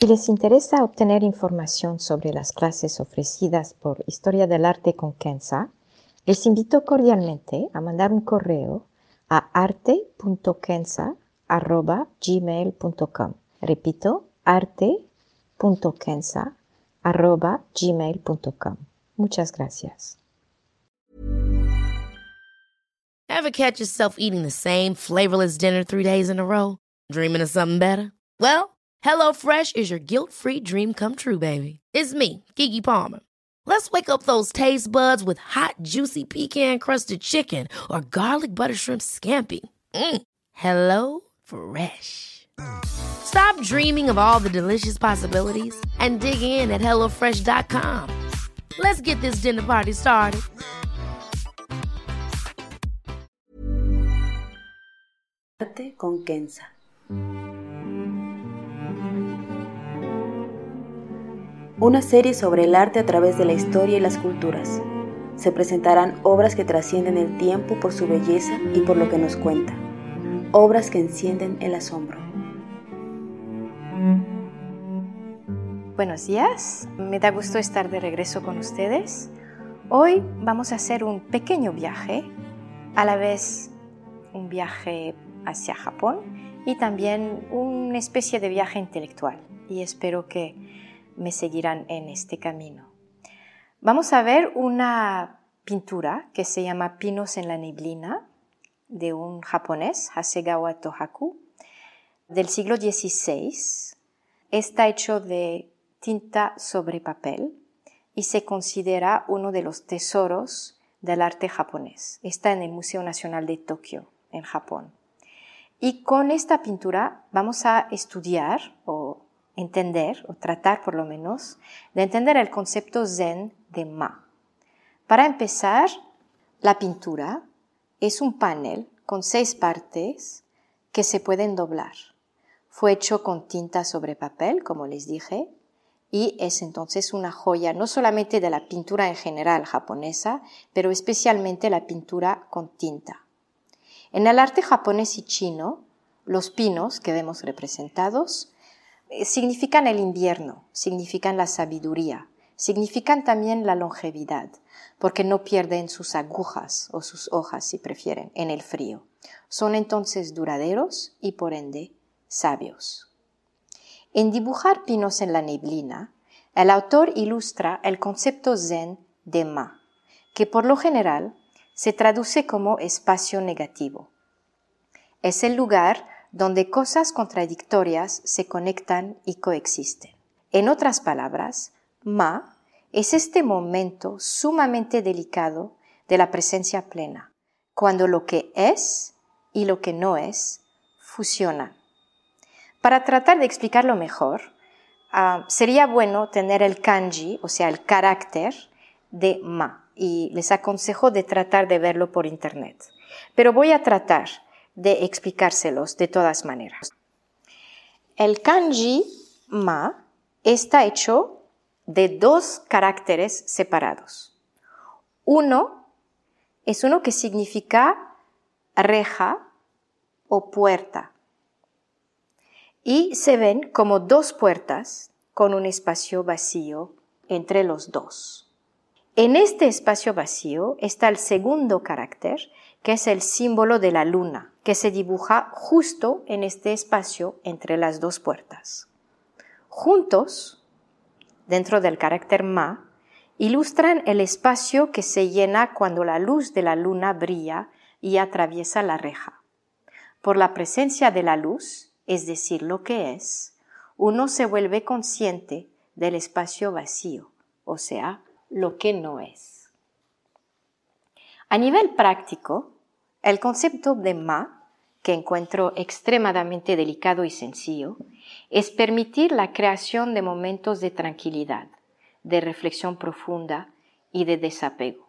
Si les interesa obtener información sobre las clases ofrecidas por Historia del Arte con Kenza, les invito cordialmente a mandar un correo a arte.kenza.gmail.com. Repito, arte.kenza.gmail.com. Muchas gracias. Ever catch yourself eating the same flavorless dinner three days in a row? Dreaming of something better? Well, HelloFresh is your guilt-free dream come true, baby. It's me, Gigi Palmer. Let's wake up those taste buds with hot, juicy pecan-crusted chicken or garlic butter shrimp scampi. Mm. Hello Fresh. Stop dreaming of all the delicious possibilities and dig in at HelloFresh.com. Let's get this dinner party started. Arte con Kenza. Una serie sobre el arte a través de la historia y las culturas. Se presentarán obras que trascienden el tiempo por su belleza y por lo que nos cuenta. Obras que encienden el asombro. Buenos días, me da gusto estar de regreso con ustedes. Hoy vamos a hacer un pequeño viaje, a la vez un viaje hacia Japón y también una especie de viaje intelectual. Y espero que me seguirán en este camino. Vamos a ver una pintura que se llama Pinos en la neblina de un japonés, Hasegawa Tohaku, del siglo XVI. Está hecho de tinta sobre papel y se considera uno de los tesoros del arte japonés. Está en el Museo Nacional de Tokio, en Japón. Y con esta pintura vamos a estudiar entender, o tratar por lo menos, de entender el concepto zen de ma. Para empezar, la pintura es un panel con seis partes que se pueden doblar. Fue hecho con tinta sobre papel, como les dije, y es entonces una joya no solamente de la pintura en general japonesa, pero especialmente la pintura con tinta. En el arte japonés y chino, los pinos que vemos representados significan el invierno, significan la sabiduría, significan también la longevidad, porque no pierden sus agujas o sus hojas, si prefieren, en el frío. Son entonces duraderos y por ende sabios. En dibujar pinos en la neblina, el autor ilustra el concepto zen de ma, que por lo general se traduce como espacio negativo. Es el lugar donde cosas contradictorias se conectan y coexisten. En otras palabras, ma es este momento sumamente delicado de la presencia plena, cuando lo que es y lo que no es fusionan. Para tratar de explicarlo mejor, ah, sería bueno tener el kanji, o sea, el carácter de ma, y les aconsejo de tratar de verlo por internet. Pero voy a tratar de explicárselos de todas maneras. El kanji ma está hecho de dos caracteres separados. Uno es uno que significa reja o puerta y se ven como dos puertas con un espacio vacío entre los dos. En este espacio vacío está el segundo carácter, que es el símbolo de la luna, que se dibuja justo en este espacio entre las dos puertas. Juntos, dentro del carácter ma, ilustran el espacio que se llena cuando la luz de la luna brilla y atraviesa la reja. Por la presencia de la luz, es decir, lo que es, uno se vuelve consciente del espacio vacío, o sea, lo que no es. A nivel práctico, el concepto de ma, que encuentro extremadamente delicado y sencillo, es permitir la creación de momentos de tranquilidad, de reflexión profunda y de desapego.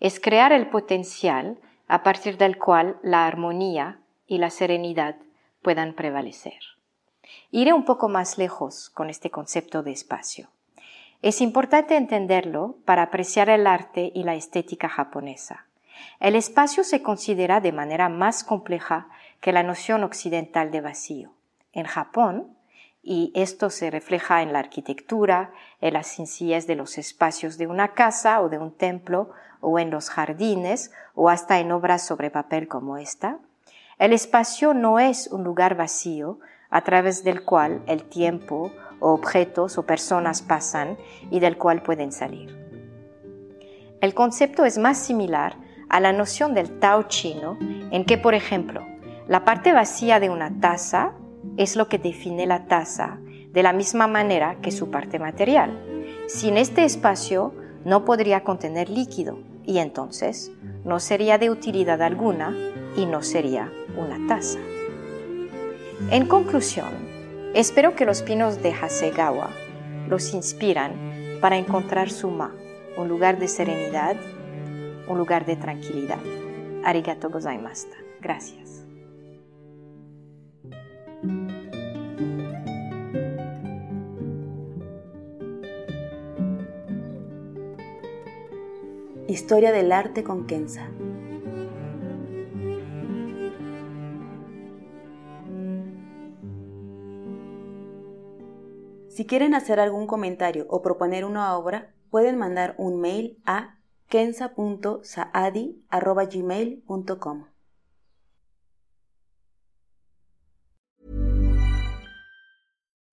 Es crear el potencial a partir del cual la armonía y la serenidad puedan prevalecer. Iré un poco más lejos con este concepto de espacio. Es importante entenderlo para apreciar el arte y la estética japonesa. El espacio se considera de manera más compleja que la noción occidental de vacío. En Japón, y esto se refleja en la arquitectura, en la sencillez de los espacios de una casa o de un templo, o en los jardines, o hasta en obras sobre papel como esta. El espacio no es un lugar vacío a través del cual el tiempo o objetos o personas pasan y del cual pueden salir. El concepto es más similar a la noción del Tao chino, en que, por ejemplo, la parte vacía de una taza es lo que define la taza, de la misma manera que su parte material. Sin este espacio no podría contener líquido y entonces no sería de utilidad alguna y no sería una taza. En conclusión, espero que los pinos de Hasegawa los inspiran para encontrar su ma, un lugar de serenidad, un lugar de tranquilidad. Arigato gozaimashita. Gracias. Historia del arte con Kenza. Si quieren hacer algún comentario o proponer una obra, pueden mandar un mail a kenza.saadi.gmail.com.